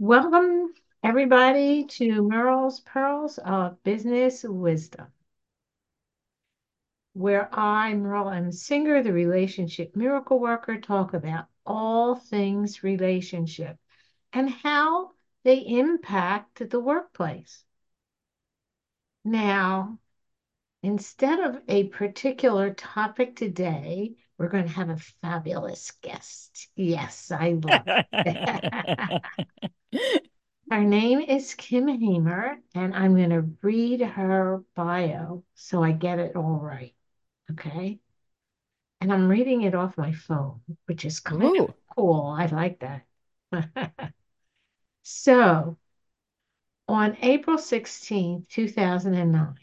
Welcome, everybody, to Merle's Pearls of Business Wisdom, where I, Merle M. Singer, the relationship miracle worker, talk about all things relationship and how they impact the workplace. Now, instead of a particular topic today, we're going to have a fabulous guest. Yes, I love it. Her name is Kim Hamer, and I'm going to read her bio so I get it all right. Okay. And I'm reading it off my phone, which is kind Ooh. of cool. I like that. so, on April 16, 2009,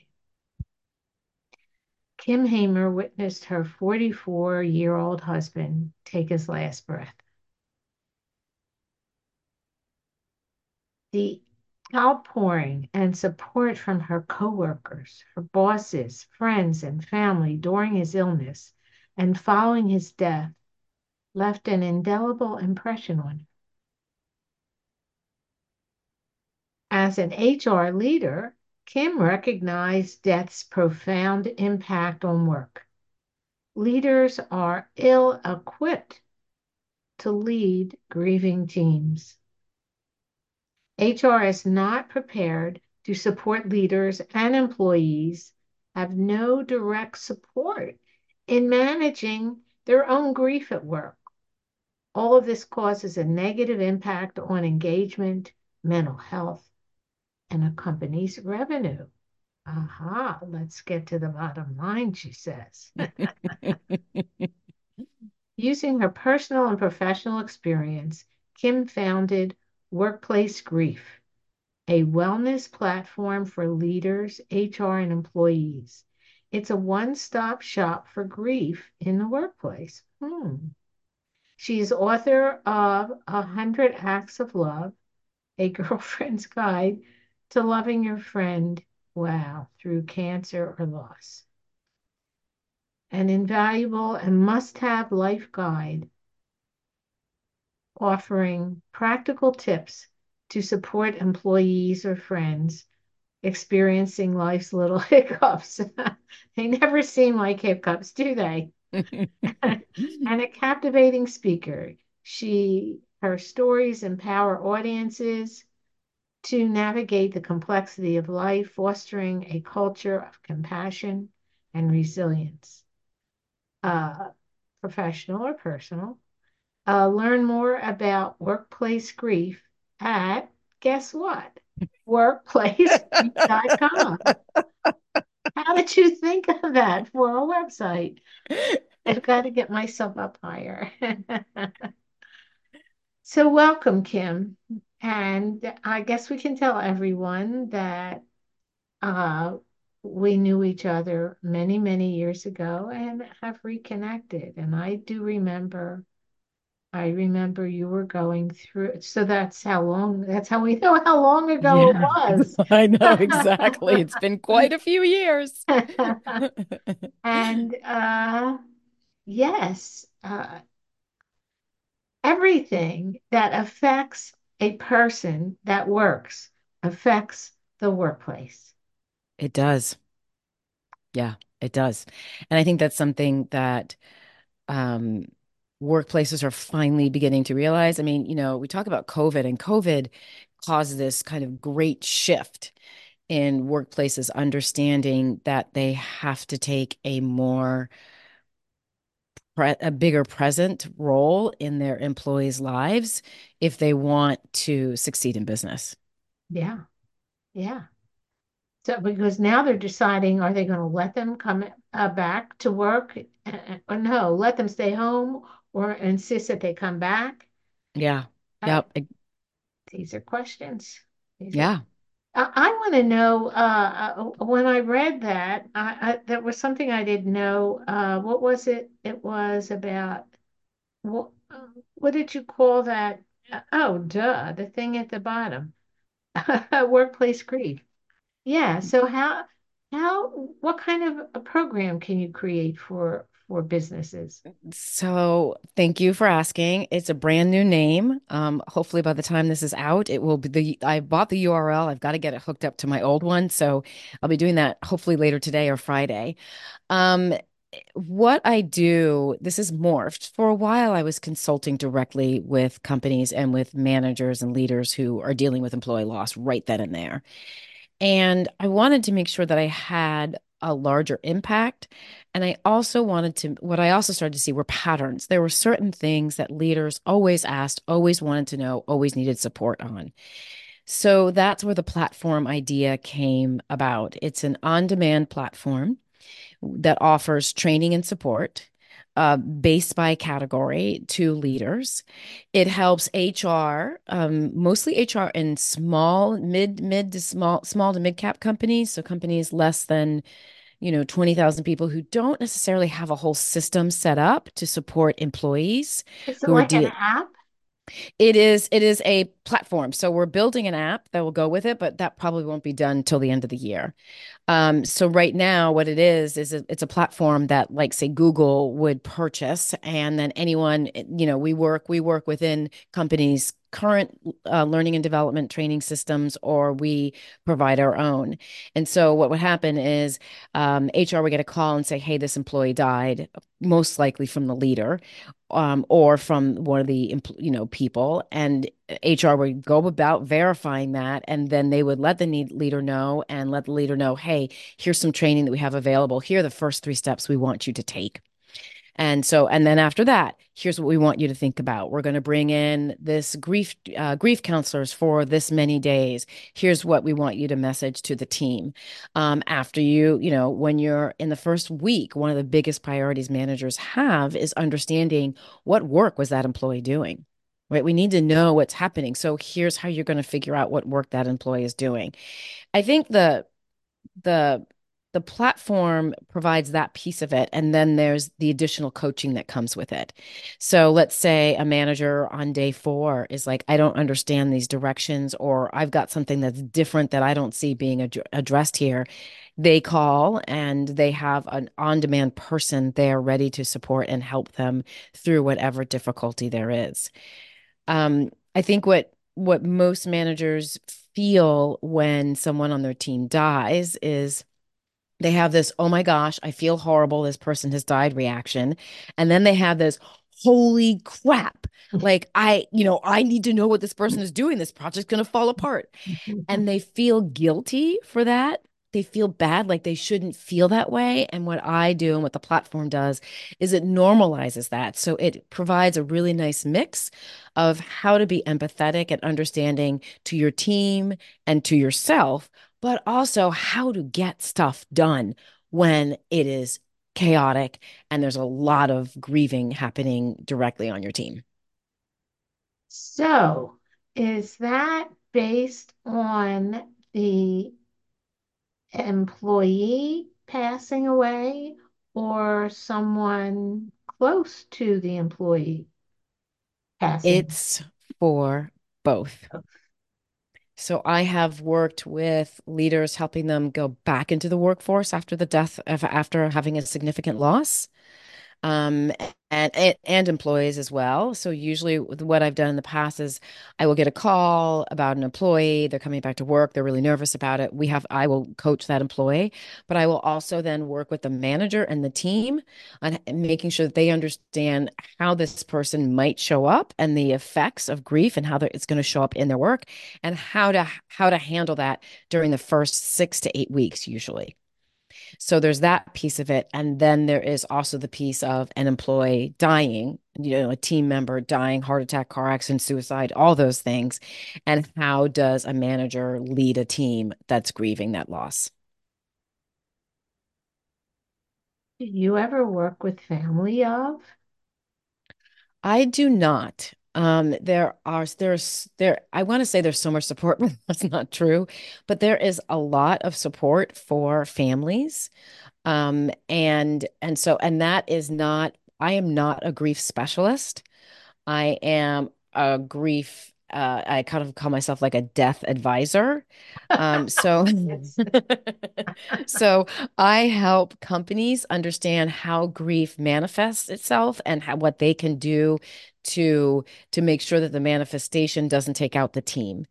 Kim Hamer witnessed her 44 year old husband take his last breath. The outpouring and support from her coworkers, her bosses, friends, and family during his illness and following his death left an indelible impression on her. As an HR leader, Kim recognized death's profound impact on work. Leaders are ill equipped to lead grieving teams. HR is not prepared to support leaders and employees have no direct support in managing their own grief at work. All of this causes a negative impact on engagement, mental health, and a company's revenue. Aha, let's get to the bottom line, she says. Using her personal and professional experience, Kim founded Workplace Grief, a wellness platform for leaders, HR, and employees. It's a one stop shop for grief in the workplace. Hmm. She's author of A Hundred Acts of Love, a girlfriend's guide to loving your friend, wow, through cancer or loss. An invaluable and must have life guide offering practical tips to support employees or friends experiencing life's little hiccups. they never seem like hiccups, do they? and a captivating speaker. She her stories empower audiences to navigate the complexity of life, fostering a culture of compassion and resilience, uh, professional or personal. Uh, learn more about workplace grief at guess what? Workplacegrief.com. How did you think of that for a website? I've got to get myself up higher. so, welcome, Kim. And I guess we can tell everyone that uh, we knew each other many, many years ago and have reconnected. And I do remember I remember you were going through, so that's how long, that's how we know how long ago it was. I know exactly. It's been quite a few years. And uh, yes, uh, everything that affects a person that works affects the workplace. It does. Yeah, it does. And I think that's something that um, workplaces are finally beginning to realize. I mean, you know, we talk about COVID, and COVID caused this kind of great shift in workplaces understanding that they have to take a more pre- a bigger present role in their employees' lives if they want to succeed in business. Yeah, yeah. So because now they're deciding, are they going to let them come uh, back to work uh, or no, let them stay home or insist that they come back? Yeah. Uh, Yep. e- these are questions. These are. I, want to know. Uh, uh, when I read that, I, I there was something I didn't know. Uh, what was it? It was about what? uh, What did you call that? Uh, oh, duh, the thing at the bottom. Workplace grief. Yeah. So how how what kind of a program can you create for for businesses? So thank you for asking. It's a brand new name. Um, hopefully by the time this is out, it will be the I bought the URL. I've got to get it hooked up to my old one. So I'll be doing that hopefully later today or Friday. Um, what I do, this is morphed. For a while, I was consulting directly with companies and with managers and leaders who are dealing with employee loss right then and there. And I wanted to make sure that I had a larger impact. And I also wanted to, what I also started to see were patterns. There were certain things that leaders always asked, always wanted to know, always needed support on. So that's where the platform idea came about. It's an on demand platform that offers training and support uh, based by category to leaders. It helps HR, um, mostly HR in small, mid, mid to small, small to mid cap companies. So companies less than, you know, 20,000 people who don't necessarily have a whole system set up to support employees Is it who are like an app? It is it is a platform. So we're building an app that will go with it, but that probably won't be done till the end of the year. Um, so right now, what it is is a, it's a platform that, like, say, Google would purchase, and then anyone, you know, we work we work within companies' current uh, learning and development training systems, or we provide our own. And so what would happen is um, HR would get a call and say, "Hey, this employee died." Most likely from the leader, um, or from one of the you know people, and HR would go about verifying that, and then they would let the leader know and let the leader know, hey, here's some training that we have available. Here are the first three steps we want you to take. And so, and then after that, here's what we want you to think about. We're going to bring in this grief uh, grief counselors for this many days. Here's what we want you to message to the team. Um, after you, you know, when you're in the first week, one of the biggest priorities managers have is understanding what work was that employee doing. Right. We need to know what's happening. So here's how you're going to figure out what work that employee is doing. I think the the the platform provides that piece of it and then there's the additional coaching that comes with it. So let's say a manager on day four is like i don't understand these directions or i've got something that's different that i don't see being ad- addressed here. They call and they have an on-demand person there ready to support and help them through whatever difficulty there is. Um, i think what what most managers feel when someone on their team dies is they have this, oh my gosh, I feel horrible. This person has died reaction. And then they have this, holy crap. Like, I, you know, I need to know what this person is doing. This project's going to fall apart. And they feel guilty for that. They feel bad, like they shouldn't feel that way. And what I do and what the platform does is it normalizes that. So it provides a really nice mix of how to be empathetic and understanding to your team and to yourself but also how to get stuff done when it is chaotic and there's a lot of grieving happening directly on your team. So, is that based on the employee passing away or someone close to the employee passing? It's for both. So I have worked with leaders helping them go back into the workforce after the death of after having a significant loss um, and, and employees as well. So usually, what I've done in the past is I will get a call about an employee. They're coming back to work. They're really nervous about it. We have I will coach that employee, but I will also then work with the manager and the team on making sure that they understand how this person might show up and the effects of grief and how it's going to show up in their work and how to how to handle that during the first six to eight weeks usually. So there's that piece of it. And then there is also the piece of an employee dying, you know, a team member dying, heart attack, car accident, suicide, all those things. And how does a manager lead a team that's grieving that loss? Do you ever work with family of? I do not. Um, there are there's there I want to say there's so much support, but that's not true. But there is a lot of support for families. Um, and and so and that is not I am not a grief specialist. I am a grief uh, I kind of call myself like a death advisor. Um, so, so I help companies understand how grief manifests itself and how, what they can do to to make sure that the manifestation doesn't take out the team.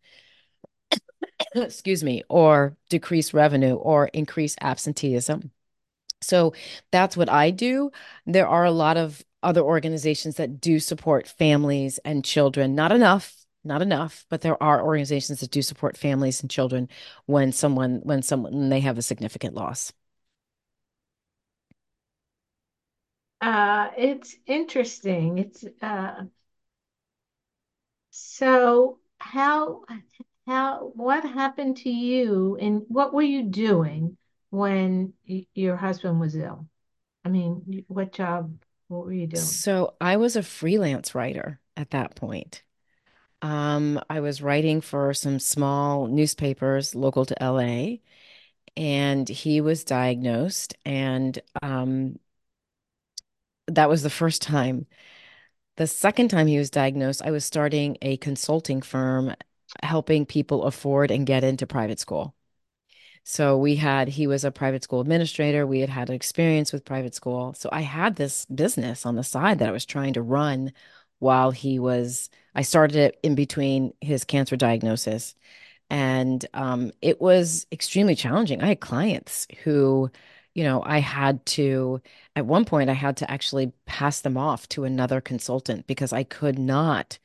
Excuse me, or decrease revenue or increase absenteeism. So that's what I do. There are a lot of other organizations that do support families and children. Not enough, not enough, but there are organizations that do support families and children when someone when someone when they have a significant loss. Uh, it's interesting. It's uh, so how how what happened to you and what were you doing when y your husband was ill? I mean, what job, what were you doing? So I was a freelance writer at that point. Um, I was writing for some small newspapers local to LA, and he was diagnosed, and um, that was the first time The second time he was diagnosed, I was starting a consulting firm helping people afford and get into private school. So we had, he was a private school administrator. We had had experience with private school. So I had this business on the side that I was trying to run while he was, I started it in between his cancer diagnosis. And um, it was extremely challenging. I had clients who, you know, I had to, at one point, I had to actually pass them off to another consultant because I could not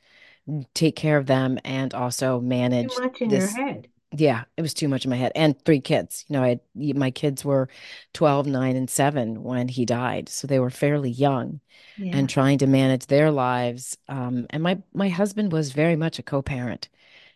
take care of them and also manage Too much in your head. Yeah, it was too much in my head. And three kids. You know, I had, my kids were 12, 9, and 7 when he died. So they were fairly young and trying to manage their lives. Um, and my my husband was very much a co-parent.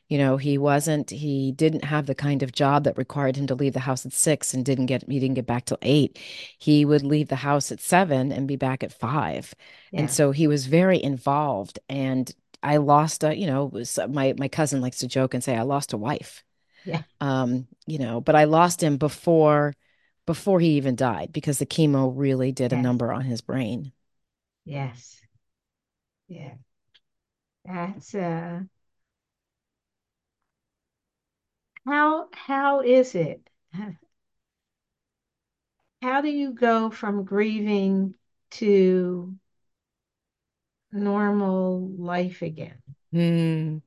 You know, he wasn't, he didn't have the kind of job that required him to leave the house at six and didn't get, he didn't get back till eight. He would leave the house at seven and be back at five. And so he was very involved. And I lost a, you know, was my my cousin likes to joke and say I lost a wife. yeah, Um, you know, but I lost him before before he even died because the chemo really did a number on his brain. yes, yeah. That's uh, how how is it? How do you go from grieving to normal life again? Hmm.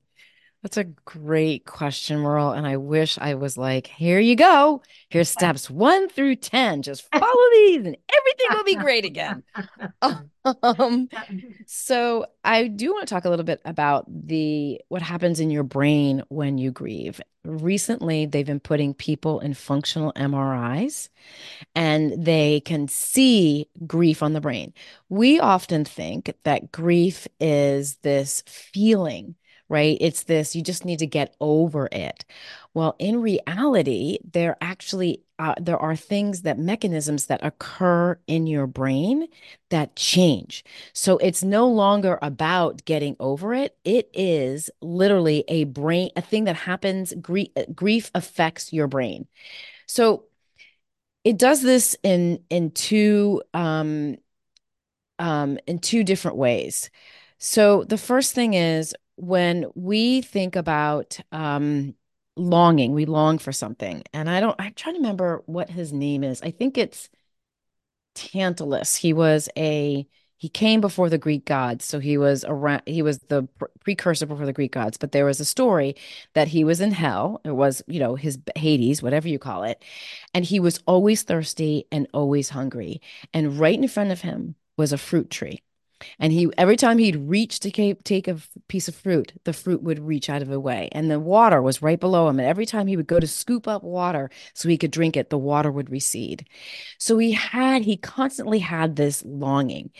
That's a great question, Merle. And I wish I was like, here you go. Here's steps one through 10. Just follow these and everything will be great again. Um, so I do want to talk a little bit about the what happens in your brain when you grieve. Recently, they've been putting people in functional MRIs and they can see grief on the brain. We often think that grief is this feeling, right? It's this, you just need to get over it. Well, in reality, there actually uh, there are things that mechanisms that occur in your brain that change. So it's no longer about getting over it. It is literally a brain, a thing that happens. Grief, grief affects your brain. So it does this in in two um um in two different ways. So the first thing is when we think about um longing, we long for something. And I don't I'm trying to remember what his name is. I think it's Tantalus. He was a he came before the Greek gods, so he was around. He was the precursor before the Greek gods. But there was a story that he was in hell. It was, you know, his Hades, whatever you call it, and he was always thirsty and always hungry. And right in front of him was a fruit tree. And he every time he'd reach to take a piece of fruit, the fruit would reach out of the way. And the water was right below him. And every time he would go to scoop up water so he could drink it, the water would recede. So he had, he constantly had this longing.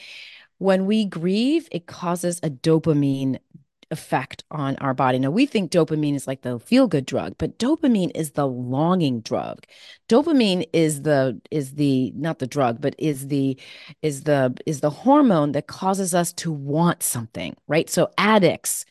When we grieve, it causes a dopamine effect on our body. Now, we think dopamine is like the feel good drug, but dopamine is the longing drug. Dopamine is the is the not the drug, but is the is the is the hormone that causes us to want something, right? So addicts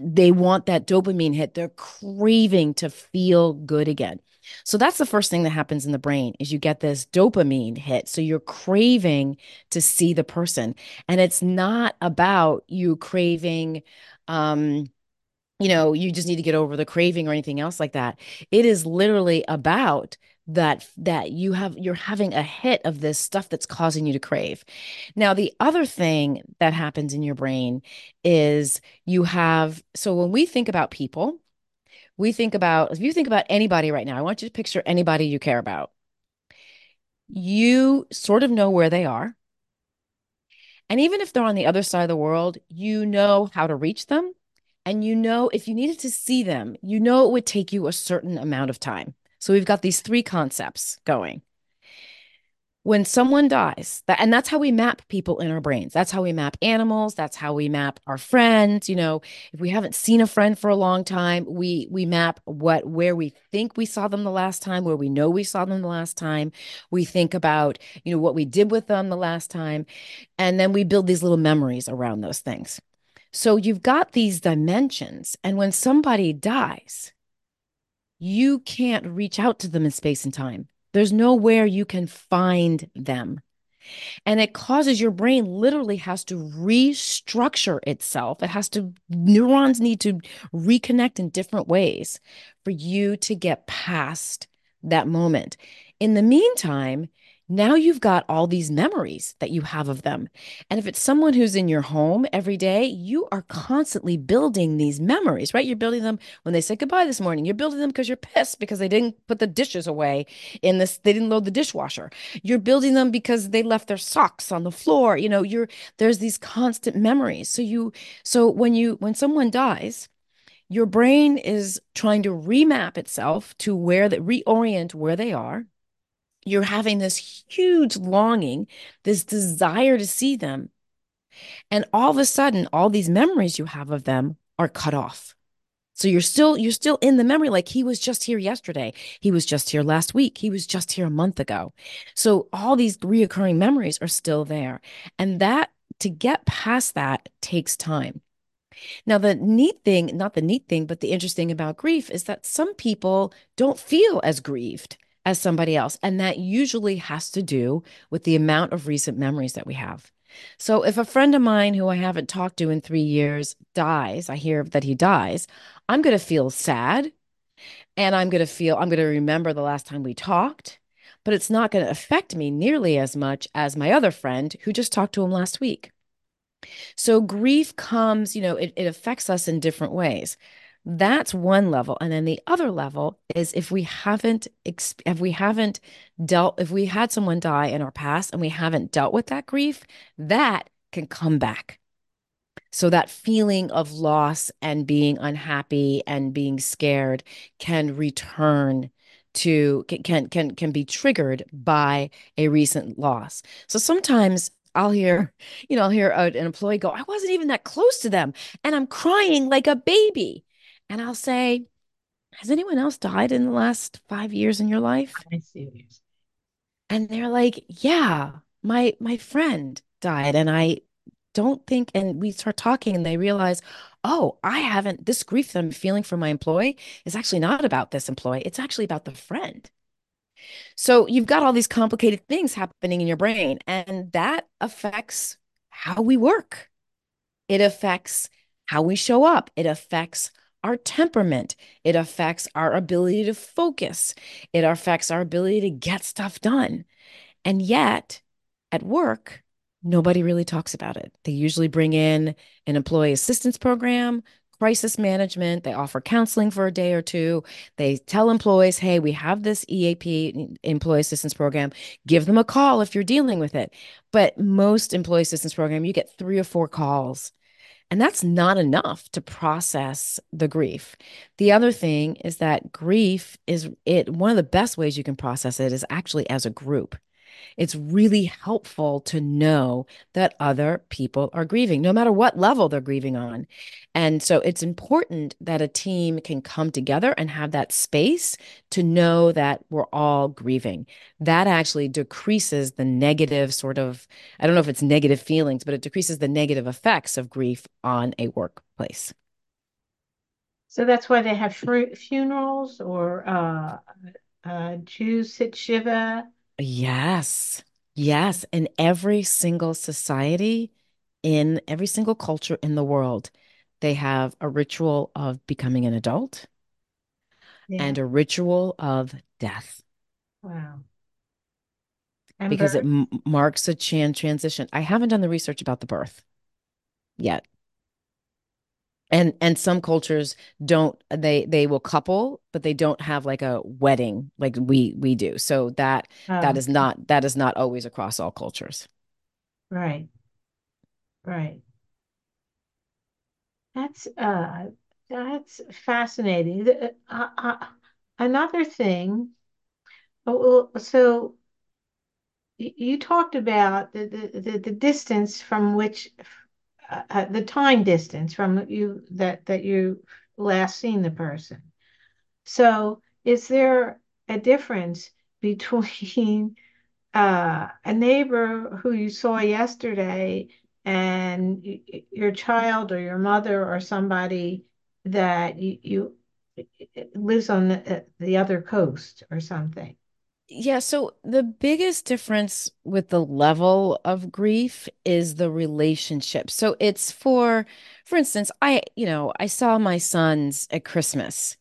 they want that dopamine hit. They're craving to feel good again. So that's the first thing that happens in the brain is you get this dopamine hit. So you're craving to see the person. And it's not about you craving um you know, you just need to get over the craving or anything else like that. It is literally about that that you have you're having a hit of this stuff that's causing you to crave. Now, the other thing that happens in your brain is you have so when we think about people, we think about if you think about anybody right now, I want you to picture anybody you care about. You sort of know where they are. And even if they're on the other side of the world, you know how to reach them and you know, if you needed to see them, you know it would take you a certain amount of time. So we've got these three concepts going. When someone dies, that, and that's how we map people in our brains. That's how we map animals. That's how we map our friends. You know, if we haven't seen a friend for a long time, we we map what where we think we saw them the last time, where we know we saw them the last time. We think about you know what we did with them the last time, and then we build these little memories around those things. So you've got these dimensions. And when somebody dies, you can't reach out to them in space and time. There's nowhere you can find them. And it causes your brain literally has to restructure itself. It has to, neurons need to reconnect in different ways for you to get past that moment. In the meantime, now you've got all these memories that you have of them. And if it's someone who's in your home every day, you are constantly building these memories, right? You're building them when they say goodbye this morning. You're building them because you're pissed because they didn't put the dishes away in this, they didn't load the dishwasher. You're building them because they left their socks on the floor. You know, you're there's these constant memories. So you so when you when someone dies, your brain is trying to remap itself to where that reorient where they are you're having this huge longing, this desire to see them. And all of a sudden, all these memories you have of them are cut off. So you're still you're still in the memory like he was just here yesterday. He was just here last week. He was just here a month ago. So all these reoccurring memories are still there. And that to get past that takes time. Now, the neat thing, not the neat thing, but the interesting about grief is that some people don't feel as grieved as somebody else. And that usually has to do with the amount of recent memories that we have. So if a friend of mine who I haven't talked to in three years dies, I hear that he dies, I'm going to feel sad. And I'm going to feel, I'm going to remember the last time we talked, but it's not going to affect me nearly as much as my other friend who just talked to him last week. So grief comes, you know, it, it affects us in different ways. That's one level. And then the other level is if we haven't, if we haven't dealt, if we had someone die in our past and we haven't dealt with that grief, that can come back. So that feeling of loss and being unhappy and being scared can return to can can can be triggered by a recent loss. So sometimes I'll hear, you know, I'll hear an employee go, I wasn't even that close to them and I'm crying like a baby. And I'll say, Has anyone else died in the last five years in your life? I see. And they're like, Yeah, my my friend died. And I don't think, and we start talking and they realize, oh, I haven't, this grief that I'm feeling for my employee is actually not about this employee. It's actually about the friend. So you've got all these complicated things happening in your brain, and that affects how we work. It affects how we show up. It affects our temperament. It affects our ability to focus. It affects our ability to get stuff done. And yet, at work, nobody really talks about it. They usually bring in an employee assistance program, crisis management. They offer counseling for a day or two. They tell employees, hey, we have this EAP, employee assistance program. Give them a call if you're dealing with it. But most employee assistance program, you get three or four calls and that's not enough to process the grief. The other thing is that grief is it one of the best ways you can process it is actually as a group it's really helpful to know that other people are grieving, no matter what level they're grieving on. And so it's important that a team can come together and have that space to know that we're all grieving. That actually decreases the negative sort of, I don't know if it's negative feelings, but it decreases the negative effects of grief on a workplace. So that's why they have funerals or uh, uh, Jews sit Shiva Yes. Yes. In every single society, in every single culture in the world, they have a ritual of becoming an adult Yeah. and a ritual of death Wow. And because it m- marks a chan transition. I haven't done the research about the birth yet. And and some cultures don't they they will couple, but they don't have like a wedding like we we do. So that that Oh, is not that is not always across all cultures. right. Right. That's uh that's fascinating. The- uh, uh, another thing, oh, so you talked about the, the, the distance from which uh, the time distance from you that that you last seen the person. So is there a difference between uh, a neighbor who you saw yesterday and your child or your mother or somebody that you, you lives on the, uh, the other coast or something? Yeah, so the biggest difference with the level of grief is the relationship. So it's for, for instance, I, you know, I saw my sons at Christmas.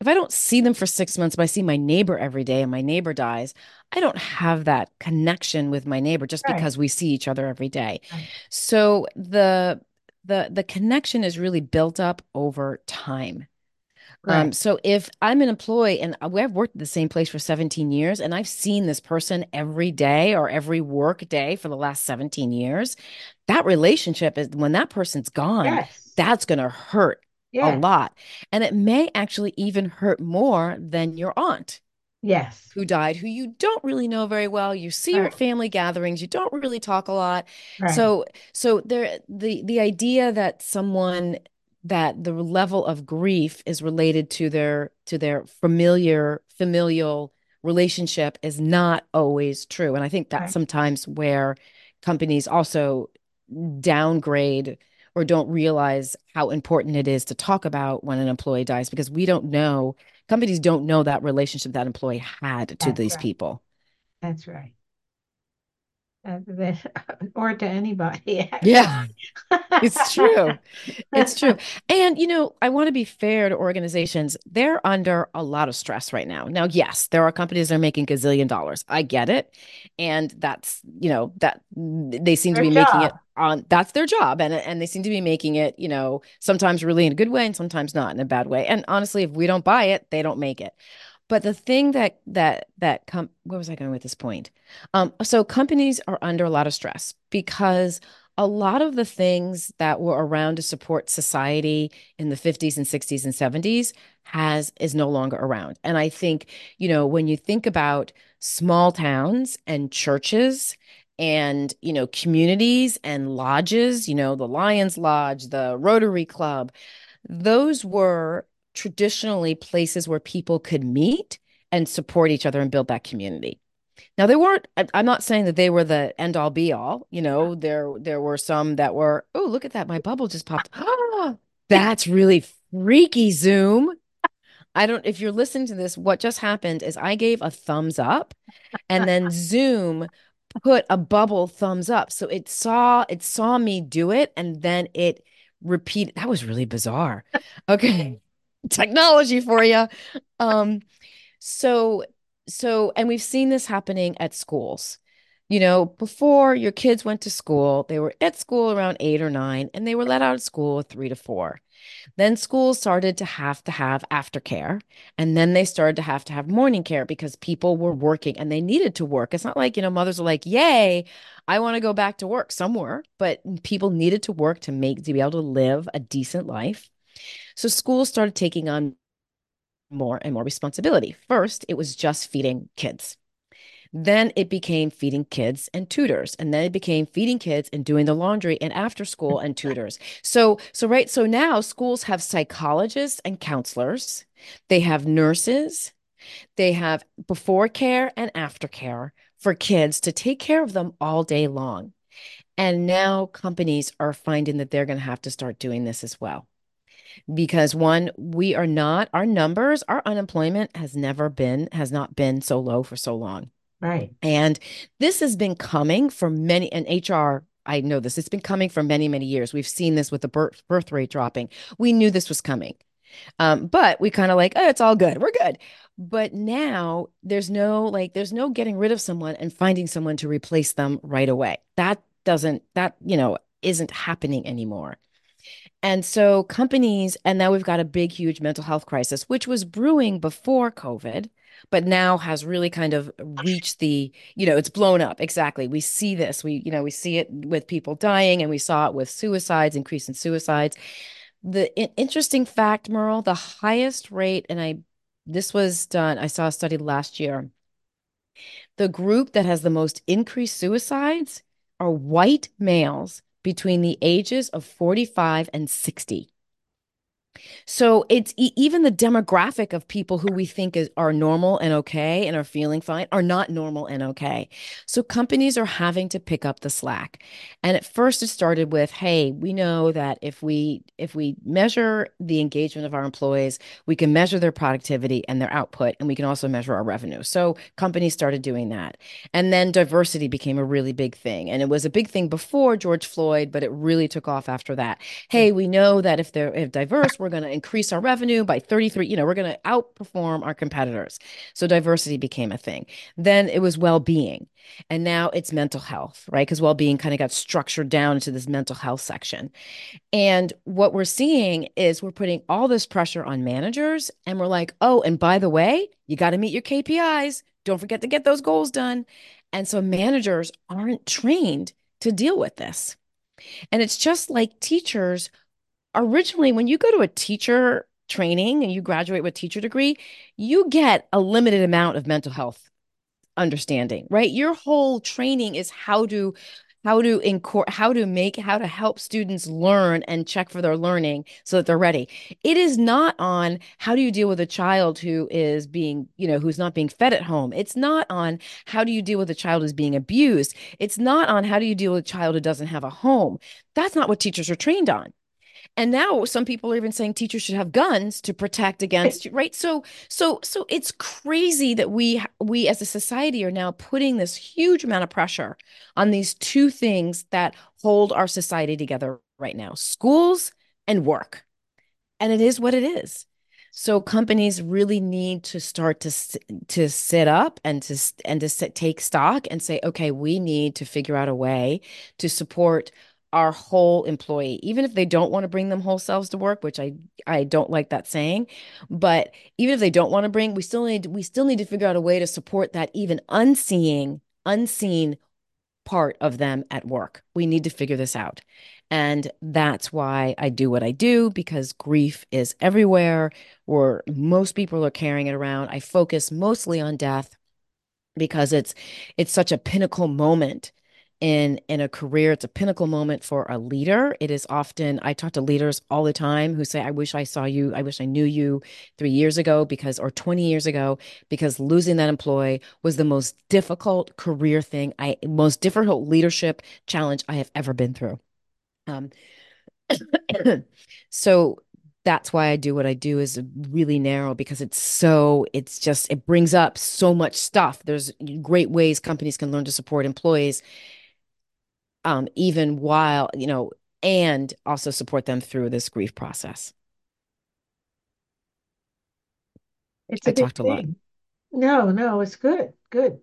If I don't see them for six months, but I see my neighbor every day and my neighbor dies, I don't have that connection with my neighbor just Right, because we see each other every day. right, So the the the connection is really built up over time. Um, so if I'm an employee and I've worked at the same place for 17 years and I've seen this person every day or every work day for the last 17 years, that relationship is when that person's gone, yes, that's going to hurt a lot. And it may actually even hurt more than your aunt yes, who died, who you don't really know very well. You see her right, at family gatherings, you don't really talk a lot. right, So, so there, the the idea that someone that the level of grief is related to their to their familiar familial relationship is not always true. And I think that's right, sometimes where companies also downgrade or don't realize how important it is to talk about when an employee dies because we don't know, companies don't know that relationship that employee had to that's these right, people. that's right. Uh, or to anybody, Yeah, it's true. It's true. And, you know, I want to be fair to organizations. They're under a lot of stress right now. Now, yes, there are companies that are making gazillion dollars. I get it. And that's, you know, that they seem to Their be making it on that's their job. And and they seem to be making it, you know, sometimes really in a good way and sometimes not in a bad way. And honestly, if we don't buy it, they don't make it. But the thing that that that com where was I going with this point? Um, so companies are under a lot of stress because a lot of the things that were around to support society in the 50s and 60s and 70s has is no longer around. And I think, you know, when you think about small towns and churches and, you know, communities and lodges, you know, the Lions Lodge, the Rotary Club, those were traditionally places where people could meet and support each other and build that community. Now they weren't, I'm not saying that they were the end all be all. You know, there there were some that were, oh, look at that. My bubble just popped. That's really freaky, Zoom. I don't, if you're listening to this, what just happened is I gave a thumbs up and then Zoom put a bubble thumbs up. So it saw it saw me do it and then it repeated. That was really bizarre. Okay. Technology for you. Um so so and we've seen this happening at schools. You know, before your kids went to school, they were at school around 8 or 9 and they were let out of school 3 to 4. Then schools started to have to have aftercare. And then they started to have to have morning care because people were working and they needed to work. It's not like, you know, mothers are like, yay, I want to go back to work somewhere, but people needed to work to make, to be able to live a decent life. So schools started taking on more and more responsibility. First, it was just feeding kids. Then it became feeding kids and tutors. And then it became feeding kids and doing the laundry and after school and tutors. So, so right. So now schools have psychologists and counselors. They have nurses. They have before care and after care for kids to take care of them all day long. And now companies are finding that they're going to have to start doing this as well. Because one, we are not, our numbers, our unemployment has never been, has not been so low for so long. Right. And this has been coming for many, and HR I know this. It's been coming for many, many years. We've seen this with the birth, birth rate dropping. We knew this was coming. Um, but we kind of like, oh, it's all good. We're good. But now there's no like, there's no getting rid of someone and finding someone to replace them right away. That doesn't, that, you know, isn't happening anymore. And so companies, and now we've got a big, huge mental health crisis, which was brewing before COVID, but now has really kind of reached the, you know, it's blown up. Exactly. We see this. We, you know, we see it with people dying and we saw it with suicides, increase in suicides. The interesting fact, Merle, the highest rate, and I, this was done, I saw a study last year. The group that has the most increased suicides are white males between the ages of 45 and 60. So it's e- even the demographic of people who we think is are normal and okay and are feeling fine are not normal and okay. So companies are having to pick up the slack. And at first it started with, hey, we know that if we if we measure the engagement of our employees, we can measure their productivity and their output and we can also measure our revenue. So companies started doing that. And then diversity became a really big thing. And it was a big thing before George Floyd, but it really took off after that. Hmm. Hey, we know that if they're if diverse, we're going to increase our revenue by 33 you know we're going to outperform our competitors. So diversity became a thing. Then it was well-being and now it's mental health right? Because well-being kind of got structured down into this mental health section. And what we're seeing is we're putting all this pressure on managers and we're like oh and by the way you got to meet your kpis don't forget to get those goals done. And so managers aren't trained to deal with this. And it's just like teachers originally when you go to a teacher training and you graduate with teacher degree, you get a limited amount of mental health understanding, right? Your whole training is how to how to incor- how to make how to help students learn and check for their learning so that they're ready. It is not on how do you deal with a child who is being you know who's not being fed at home. It's not on how do you deal with a child who's being abused. It's not on how do you deal with a child who doesn't have a home. That's not what teachers are trained on and now some people are even saying teachers should have guns to protect against right? So so so it's crazy that we we as a society are now putting this huge amount of pressure on these two things that hold our society together right now schools and work. And it is what it is. So companies really need to start to to sit up and to and to sit, take stock and say okay we need to figure out a way to support our whole employee, even if they don't want to bring them whole selves to work, which I I don't like that saying, but even if they don't want to bring, we still need we still need to figure out a way to support that even unseeing unseen part of them at work. We need to figure this out. And that's why I do what I do because grief is everywhere, or most people are carrying it around. I focus mostly on death because it's it's such a pinnacle moment in in a career it's a pinnacle moment for a leader. It is often i talk to leaders all the time who say i wish i saw you. I wish i knew you 3 years ago because or 20 years ago because losing that employee was the most difficult career thing i most difficult leadership challenge i have ever been through. Um so that's why I do what I do is really narrow because it's so it's just it brings up so much stuff. There's great ways companies can learn to support employees um, even while, you know, and also support them through this grief process. It's I talked a lot. No, no, it's good. Good.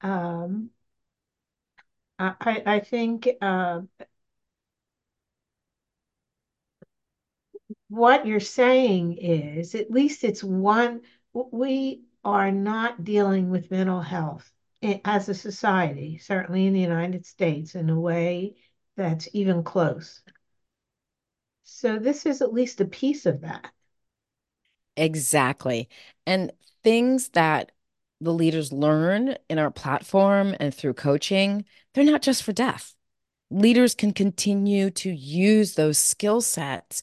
Um, I, I I think uh, what you're saying is at least it's one, we are not dealing with mental health Eh, as a society, certainly in the United States, in a way that's even close. So this is at least a piece of that. Exactly. And things that the leaders learn in our platform and through coaching, they're not just for death. Leaders can continue to use those skill sets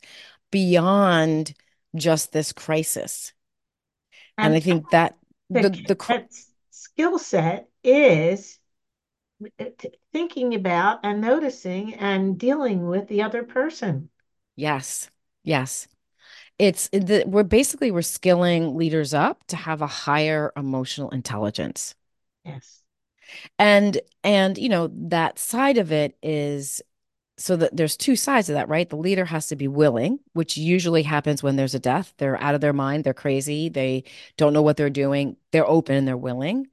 beyond just this crisis. And, and I think that the the, the skill set is thinking about and noticing and dealing with the other person. Yes. Yes. It's the, we're basically we're skilling leaders up to have a higher emotional intelligence. Yes. And and you know, that side of it is so that there's two sides of that, right? The leader has to be willing, which usually happens when there's a death. They're out of their mind, they're crazy, they don't know what they're doing. They're open and they're willing.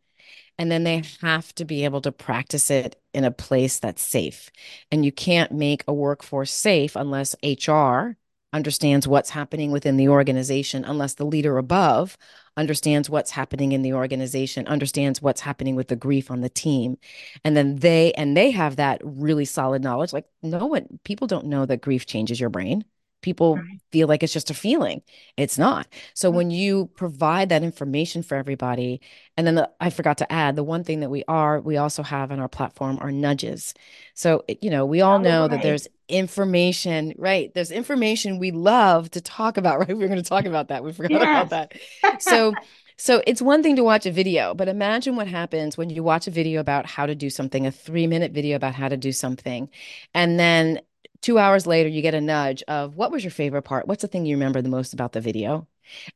And then they have to be able to practice it in a place that's safe. And you can't make a workforce safe unless HR understands what's happening within the organization, unless the leader above understands what's happening in the organization, understands what's happening with the grief on the team. And then they and they have that really solid knowledge. Like no one people don't know that grief changes your brain. People Right. feel like it's just a feeling. It's not. So mm-hmm. when you provide that information for everybody, and then the, I forgot to add the one thing that we are, we also have on our platform are nudges. So, you know, we all Oh, know that there's information, right? There's information we love to talk about, right? We are going to talk about that. We forgot about that. So, so it's one thing to watch a video, but imagine what happens when you watch a video about how to do something, a three minute video about how to do something. And then two hours later, you get a nudge of what was your favorite part? What's the thing you remember the most about the video?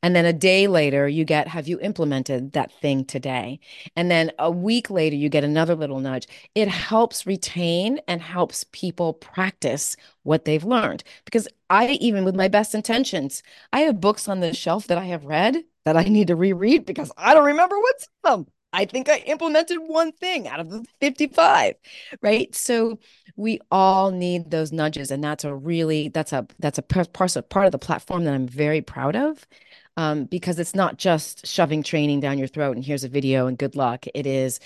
And then a day later, you get, have you implemented that thing today? And then a week later, you get another little nudge. It helps retain and helps people practice what they've learned. Because I, even with my best intentions, I have books on the shelf that I have read that I need to reread because I don't remember what's in them. I think I implemented one thing out of the 55, right? So we all need those nudges. And that's a really, that's a, that's a part, of, part of the platform that I'm very proud of um, because it's not just shoving training down your throat and here's a video and good luck. It is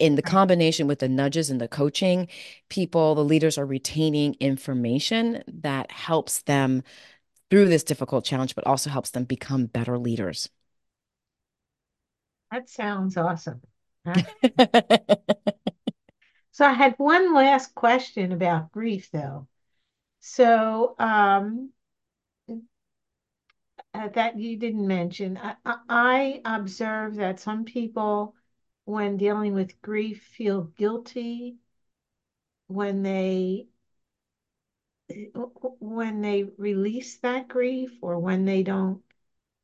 in the combination with the nudges and the coaching, people, the leaders are retaining information that helps them through this difficult challenge, but also helps them become better leaders. That sounds awesome. Huh? So I had one last question about grief, though. So um, uh, that you didn't mention, I, I I observe that some people, when dealing with grief, feel guilty when they when they release that grief or when they don't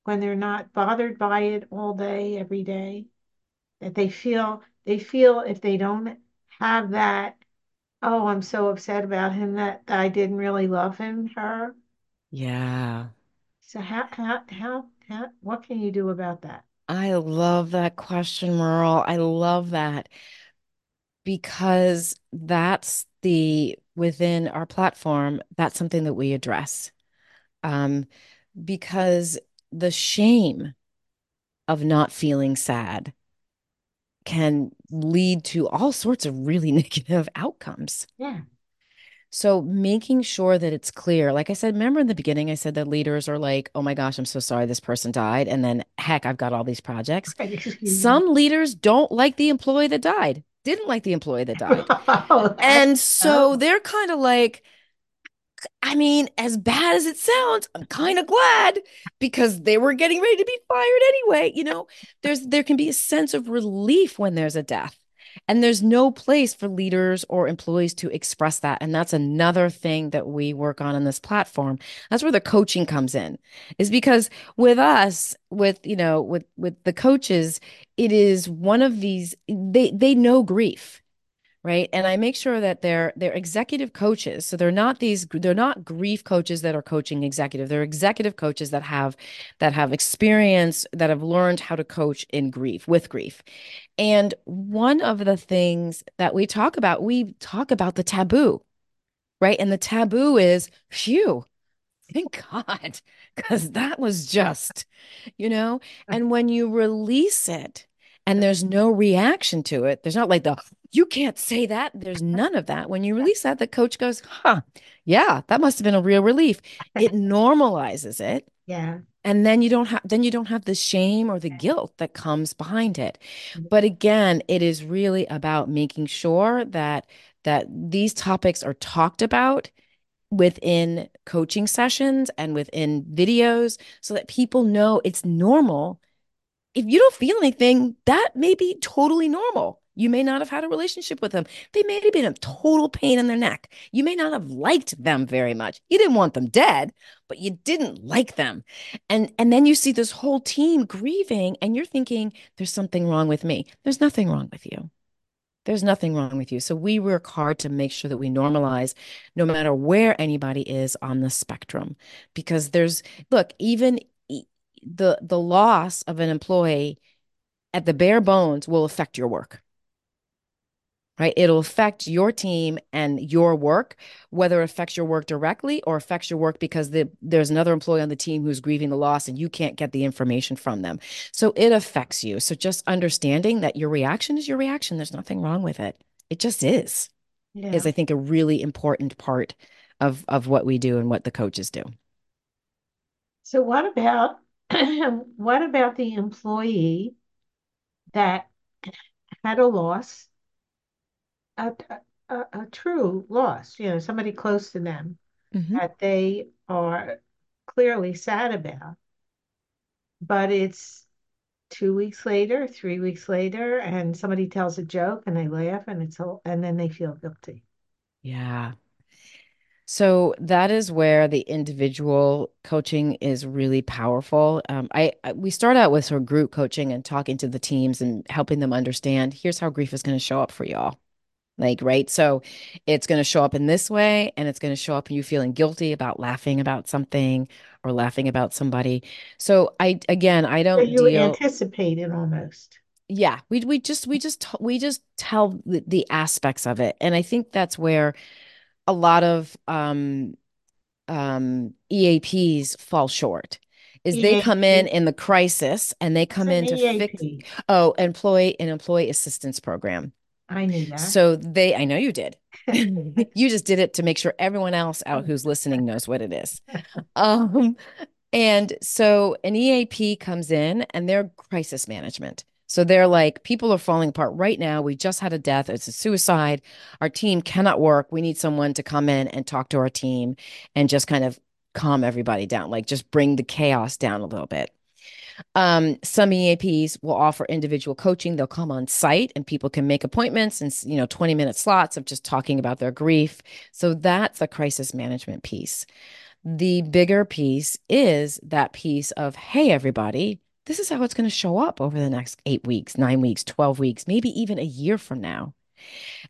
when they're not bothered by it all day every day that they feel they feel if they don't have that oh i'm so upset about him that i didn't really love him her Yeah, so how how how, how what can you do about that I love that question, Merle. I love that because that's the within our platform, that's something that we address. Um, because the shame of not feeling sad can lead to all sorts of really negative outcomes. yeah So making sure that it's clear, like I said, remember in the beginning, I said that leaders are like, oh my gosh, I'm so sorry this person died. And then heck, I've got all these projects. right excuse me Some leaders don't like the employee that died, didn't like the employee that died. oh And so oh they're kind of like, I mean, as bad as it sounds, I'm kind of glad because they were getting ready to be fired anyway. You know, there's there can be a sense of relief when there's a death. And there's no place for leaders or employees to express that. And that's another thing that we work on in this platform. That's where the coaching comes in. Is because with us, with you know, with with the coaches, it is one of these they they know grief right? And i make sure that they're they're executive coaches. So they're not these they're not grief coaches that are coaching executive. They're executive coaches that have that have experience that have learned how to coach in grief with grief. And one of the things that we talk about we talk about the taboo right? And the taboo is phew thank god because that was just you know? And when you release it and there's no reaction to it. There's not like the you can't say that. There's none of that. When you release that the coach goes huh. Yeah that must have been a real relief. It normalizes it. Yeah. And then you don't have then you don't have the shame or the guilt that comes behind it. But again it is really about making sure that that these topics are talked about within coaching sessions and within videos so that people know it's normal. If you don't feel anything, that may be totally normal. You may not have had a relationship with them. They may have been a total pain in their neck. You may not have liked them very much. You didn't want them dead, but you didn't like them. And and then you see this whole team grieving and you're thinking there's something wrong with me. There's nothing wrong with you. There's nothing wrong with you. So we work hard to make sure that we normalize no matter where anybody is on the spectrum. Because there's, look, even the the loss of an employee at the bare bones will affect your work right? It'll affect your team and your work, whether it affects your work directly or affects your work because the, there's another employee on the team who's grieving the loss and you can't get the information from them. So it affects you. So just understanding that your reaction is your reaction, there's nothing wrong with it. It just is, is I think a really important part of of what we do and what the coaches do. So what about what about the employee that had a loss, a, a, a true loss, you know, somebody close to them hmm that they are clearly sad about, but it's two weeks later, three weeks later, and somebody tells a joke and they laugh and it's all, and then they feel guilty. Yeah. So that is where the individual coaching is really powerful. Um, I, I we start out with sort of group coaching and talking to the teams and helping them understand here's how grief is going to show up for y'all. Like, right? So it's going to show up in this way, and it's going to show up in you feeling guilty about laughing about something or laughing about somebody. So I again, I don't you deal. anticipate it almost. Yeah, we we just we just we just tell the, the aspects of it, and I think that's where a lot of um um, EAPs fall short is they come in in the crisis and they come an in to fix oh employee an employee assistance program I knew that. so they I know you did you just did it to make sure everyone else out who's listening knows what it is um and so an EAP comes in and they're crisis management. So they're like, people are falling apart right now. We just had a death. It's a suicide. Our team cannot work. We need someone to come in and talk to our team and just kind of calm everybody down, like just bring the chaos down a little bit. Um, some EAPs will offer individual coaching. They'll come on site and people can make appointments and, you know, 20 minute slots of just talking about their grief. So that's the crisis management piece. The bigger piece is that piece of, hey, everybody, this is how it's going to show up over the next eight weeks, nine weeks, 12 weeks, maybe even a year from now.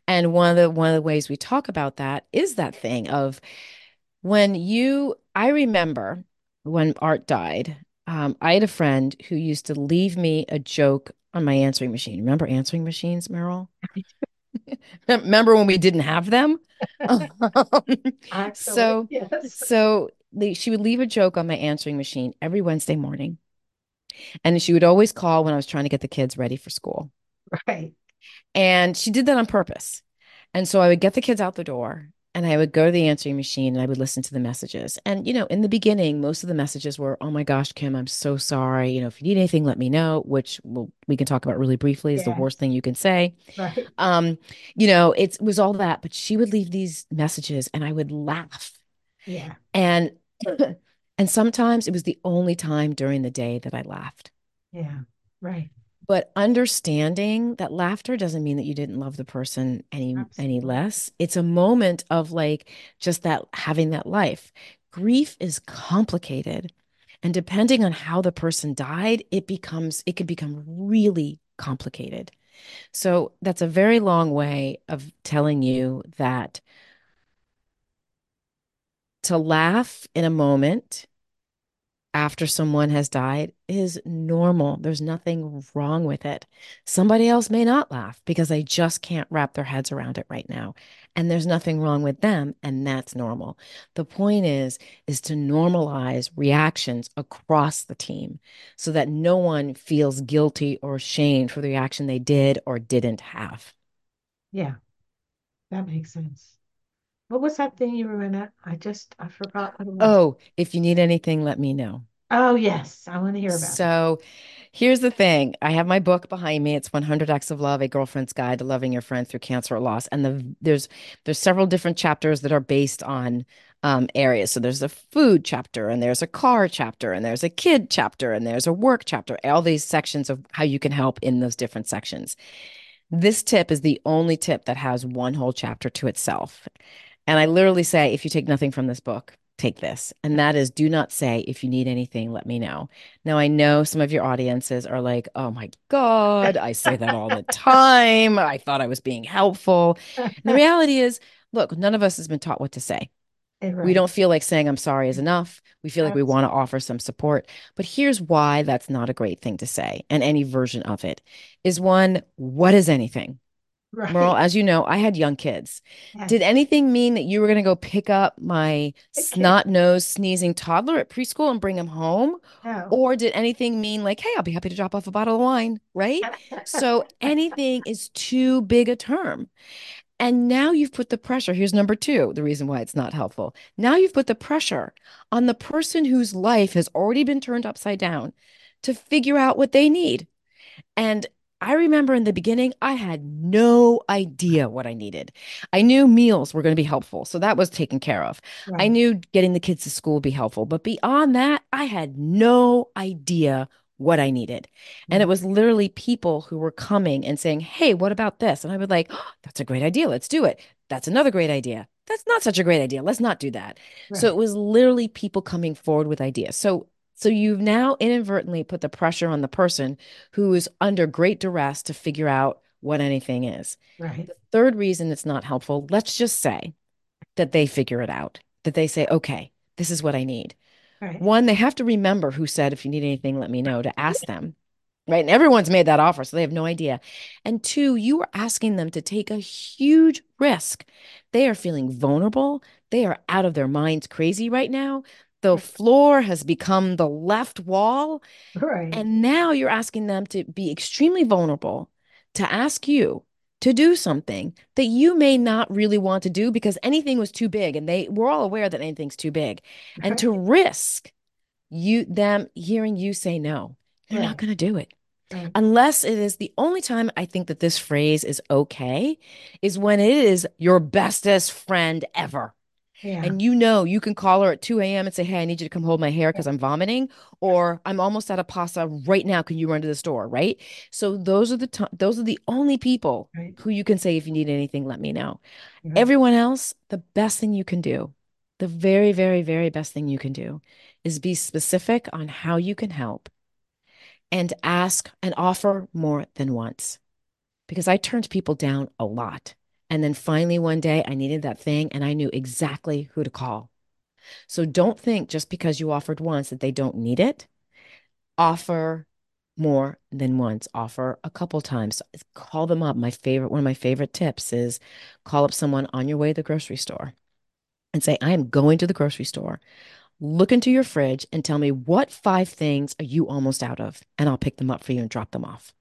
And one of the one of the ways we talk about that is that thing of when you, I remember when Art died, um, I had a friend who used to leave me a joke on my answering machine. Remember answering machines, Merle? Remember when we didn't have them? So, yes. so she would leave a joke on my answering machine every Wednesday morning. And she would always call when I was trying to get the kids ready for school. Right. And she did that on purpose. And so I would get the kids out the door and I would go to the answering machine and I would listen to the messages. And, you know, in the beginning, most of the messages were, Oh my gosh, Kim, I'm so sorry. You know, if you need anything, let me know, which we'll, we can talk about really briefly is the worst thing you can say. Right. Um, you know, it was all that, but she would leave these messages and I would laugh. Yeah. And, and sometimes it was the only time during the day that I laughed. Yeah. Right. But understanding that laughter doesn't mean that you didn't love the person any any less. It's a moment of like just that having that life. Grief is complicated. And depending on how the person died, it becomes it can become really complicated. So that's a very long way of telling you that to laugh in a moment after someone has died is normal. There's nothing wrong with it. Somebody else may not laugh because they just can't wrap their heads around it right now. And there's nothing wrong with them, and that's normal. The point is is to normalize reactions across the team so that no one feels guilty or ashamed for the reaction they did or didn't have. Yeah. That makes sense. What was that thing you were in it? I just I forgot what it was. Oh, if you need anything, let me know. Oh yes, I want to hear about it. So here's the thing. I have my book behind me. It's 100 Acts of Love, A Girlfriend's Guide to Loving Your Friend Through Cancer or Loss. And the there's there's several different chapters that are based on um, areas. So there's a food chapter, and there's a car chapter, and there's a kid chapter, and there's a work chapter. All these sections of how you can help in those different sections. This tip is the only tip that has one whole chapter to itself. And I literally say, if you take nothing from this book, take this. And that is do not say, if you need anything, let me know. Now, I know some of your audiences are like, oh my God, I say that all the time. I thought I was being helpful. And the reality is, look, none of us has been taught what to say. Eh, we don't feel like saying I'm sorry is enough. We feel like we want to offer some support. But here's why that's not a great thing to say. And any version of it is one, what is anything? Merle, as you know, I had young kids. Did anything mean that you were going to go pick up my Okay. snot-nosed, sneezing toddler at preschool and bring him home? No. Or did anything mean like, hey, I'll be happy to drop off a bottle of wine, right? So anything is too big a term. And now you've put the pressure. Here's number two, the reason why it's not helpful. Now you've put the pressure on the person whose life has already been turned upside down to figure out what they need. And I remember in the beginning, I had no idea what I needed. I knew meals were going to be helpful. So that was taken care of. I knew getting the kids to school would be helpful. But beyond that, I had no idea what I needed. And it mm. was literally people who were coming and saying, Hey, what about this? And I would like, oh, that's a great idea. Let's do it. That's another great idea. That's not such a great idea. Let's not do that. So it was literally people coming forward with ideas. So so you've now inadvertently put the pressure on the person who is under great duress to figure out what anything is. Right. The third reason it's not helpful, let's just say that they figure it out, that they say, okay, this is what I need. Right. One, they have to remember who said, if you need anything, let me know to ask them. Right. And everyone's made that offer, so they have no idea. And two, you are asking them to take a huge risk. They are feeling vulnerable. They are out of their minds crazy right now. The floor has become the left wall. Right. And now you're asking them to be extremely vulnerable, to ask you to do something that you may not really want to do because anything was too big. And they we're all aware that anything's too big. And to risk you them hearing you say no, they're not going to do it. Right. Unless it is the only time I think that this phrase is okay is when it is your bestest friend ever. Yeah. And you know, you can call her at 2 a.m. and say, Hey, I need you to come hold my hair because I'm vomiting, or I'm almost out of pasta right now. Can you run to the store? Right. So those are the t- those are the only people Right. who you can say, if you need anything, let me know. Everyone else, the best thing you can do, the very, very, very best thing you can do is be specific on how you can help and ask and offer more than once. Because I turned people down a lot. And then finally, one day, I needed that thing and I knew exactly who to call. So don't think just because you offered once that they don't need it. Offer more than once, offer a couple times. Call them up. My favorite, one of my favorite tips is call up someone on your way to the grocery store and say, I am going to the grocery store. Look into your fridge and tell me what five things are you almost out of, and I'll pick them up for you and drop them off.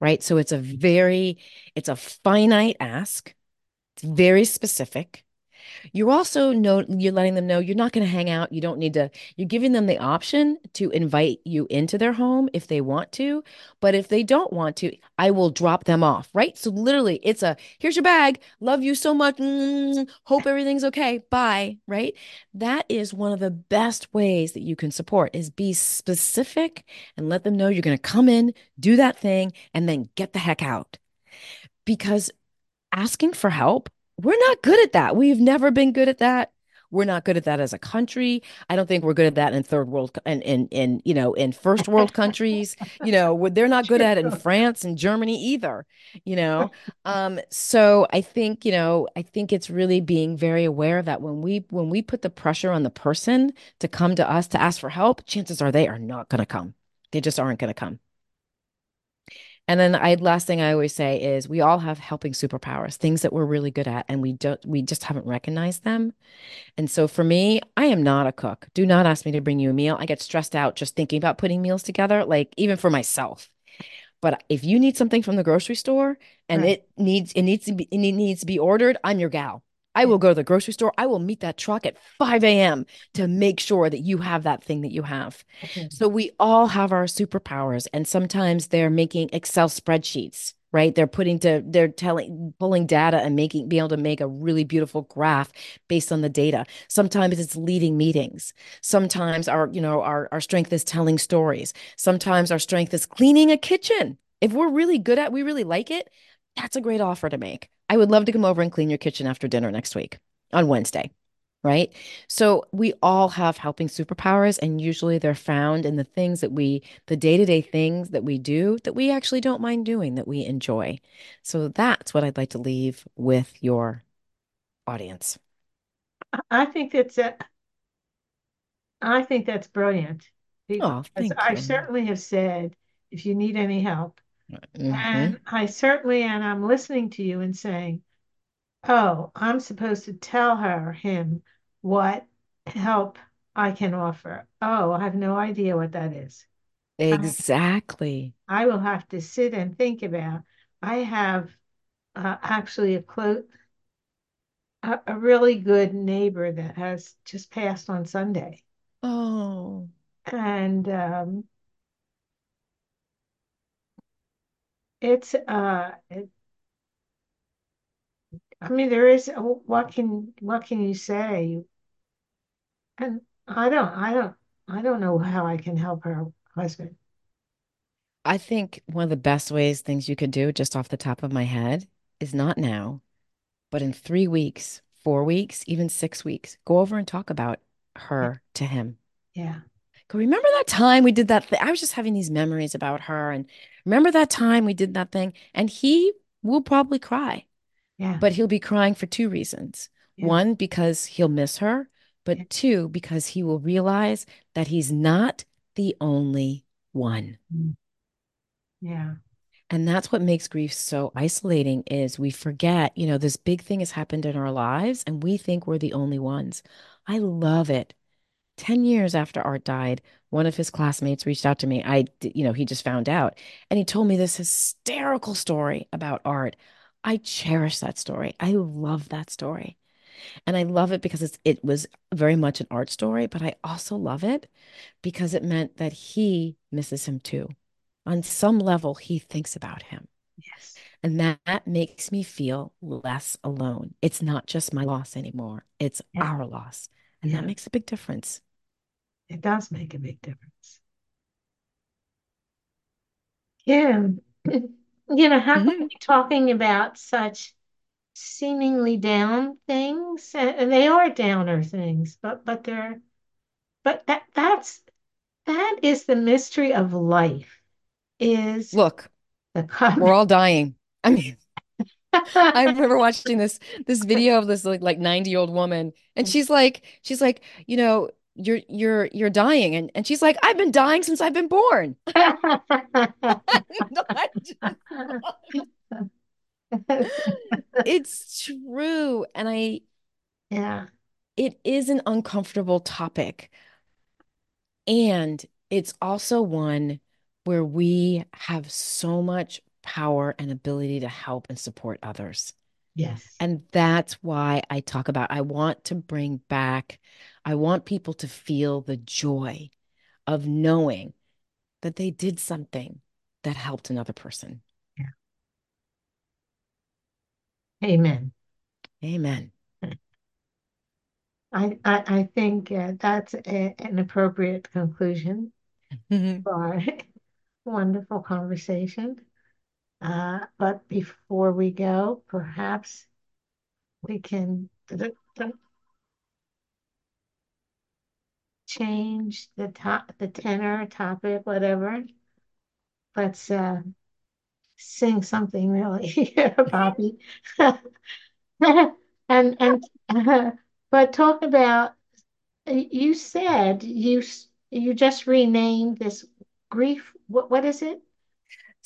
Right. So it's a very, it's a finite ask. It's very specific. You're also know you're letting them know you're not going to hang out. You don't need to. You're giving them the option to invite you into their home if they want to, but if they don't want to, I will drop them off. Right. So literally, it's a here's your bag. Love you so much. Mm, hope everything's okay. Bye. Right. That is one of the best ways that you can support is be specific and let them know you're going to come in, do that thing, and then get the heck out. Because asking for help, we're not good at that. We've never been good at that. We're not good at that as a country. I don't think we're good at that in third world and in, in, in, you know, in first world countries. You know, they're not good at it in France and Germany either, you know. Um, so I think, you know, I think it's really being very aware that when we when we put the pressure on the person to come to us to ask for help, chances are they are not going to come. They just aren't going to come. And then I last thing I always say is we all have helping superpowers, things that we're really good at, and we don't we just haven't recognized them. And so for me, I am not a cook. Do not ask me to bring you a meal. I get stressed out just thinking about putting meals together, like even for myself. But if you need something from the grocery store and Right. it needs it needs to be it needs to be ordered, I'm your gal. I will go to the grocery store. I will meet that truck at 5 a.m. to make sure that you have that thing that you have. Okay. So we all have our superpowers, and sometimes they're making Excel spreadsheets, right? They're putting to they're telling pulling data and making being able to make a really beautiful graph based on the data. Sometimes it's leading meetings. Sometimes our, you know, our our strength is telling stories. Sometimes our strength is cleaning a kitchen. If we're really good at, we really like it, that's a great offer to make. I would love to come over and clean your kitchen after dinner next week on Wednesday. right? So we all have helping superpowers, and usually they're found in the things that we, the day-to-day things that we do that we actually don't mind doing, that we enjoy. So that's what I'd like to leave with your audience. I think that's a, I think that's brilliant Oh, because thank I certainly have said, if you need any help, hmm and I certainly, and I'm listening to you and saying, oh, I'm supposed to tell her, him, what help I can offer. Oh, I have no idea what that is. I, Exactly. I will have to sit and think about. I have uh, actually a close, a, a really good neighbor that has just passed on Sunday, Oh, and um, it's uh, it, I mean, there is what can what can you say? And I don't, I don't, I don't know how I can help her husband. I think one of the best ways things you could do just off the top of my head is not now, but in three weeks, four weeks, even six weeks, go over and talk about her to him. yeah, Go, remember that time we did that thing? I was just having these memories about her. And remember that time we did that thing? And he will probably cry, yeah, but he'll be crying for two reasons. yeah, One, because he'll miss her, yeah, but two, because he will realize that he's not the only one. mm, yeah, And that's what makes grief so isolating is we forget, you know, this big thing has happened in our lives and we think we're the only ones. I love it 10 years after Art died, one of his classmates reached out to me. I, you know, he just found out and he told me this hysterical story about Art. I cherish that story. I love that story. And I love it because it's, it was very much an art story, but I also love it because it meant that he misses him too. On some level, he thinks about him. yes, And that, that makes me feel less alone. It's not just my loss anymore, it's yeah, our loss. And that makes a big difference. It does make a big difference. Yeah, you know, how can we be talking about such seemingly down things? And and they are downer things, but but they're but that that's that is the mystery of life, is Look, the we're all dying. I mean, I remember watching this this video of this like like 90-year-old woman and she's like she's like, you know, you're you're you're dying and and she's like, I've been dying since I've been born. It's true and I Yeah. it is an uncomfortable topic and it's also one where we have so much power and ability to help and support others. Yes. And that's why I talk about I want to bring back, I want people to feel the joy of knowing that they did something that helped another person. Yeah. Amen. Amen. I, I, I think uh, that's a, an appropriate conclusion for our wonderful conversation. Uh, but before we go, perhaps we can change the top, the tenor, topic, whatever. Let's uh, sing something really, Bobby. and and uh, but talk about you said you you just renamed this grief. What what is it?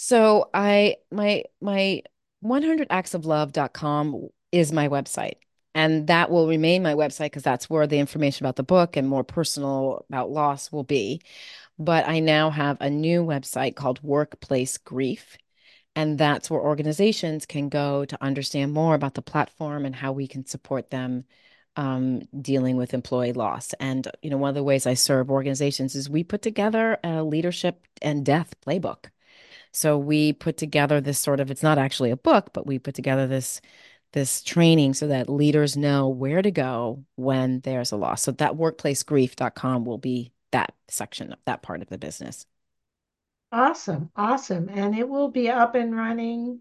So I my my 100actsoflove.com is my website. And that will remain my website because that's where the information about the book and more personal about loss will be. But I now have a new website called Workplace Grief. And that's where organizations can go to understand more about the platform and how we can support them um, dealing with employee loss. And, you know, one of the ways I serve organizations is we put together a leadership and death playbook. So we put together this sort of, it's not actually a book, but we put together this this training so that leaders know where to go when there's a loss. So that workplacegrief.com will be that section of that part of the business. Awesome, awesome, and it will be up and running.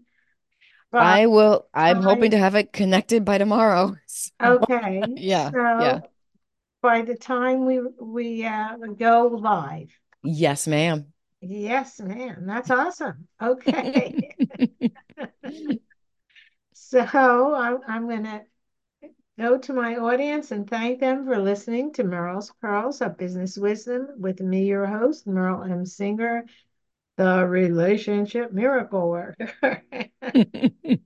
I will, I'm hoping to have it connected by tomorrow. So, okay, yeah, yeah. so by the time we we uh, go live, Yes, ma'am. Yes, ma'am. that's awesome. Okay, so I'm I'm gonna go to my audience and thank them for listening to Merle's Pearls of Business Wisdom with me, your host, Merle M. Singer, the relationship miracle worker.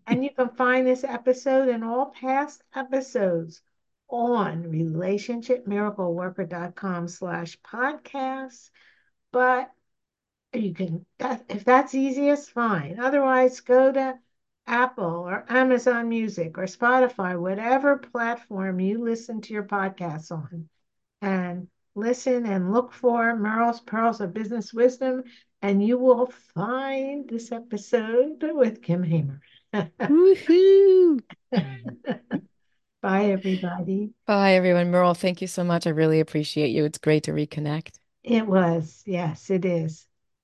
And you can find this episode and all past episodes on relationshipmiracleworker.com slash podcast. But you can, that, if that's easiest, fine. Otherwise, go to Apple or Amazon Music or Spotify, whatever platform you listen to your podcasts on, and listen and look for Merle's Pearls of Business Wisdom, and you will find this episode with Kim Hamer. Woohoo! Bye, everybody. Bye, everyone. Merle, thank you so much. I really appreciate you. It's great to reconnect. It was, yes, it is.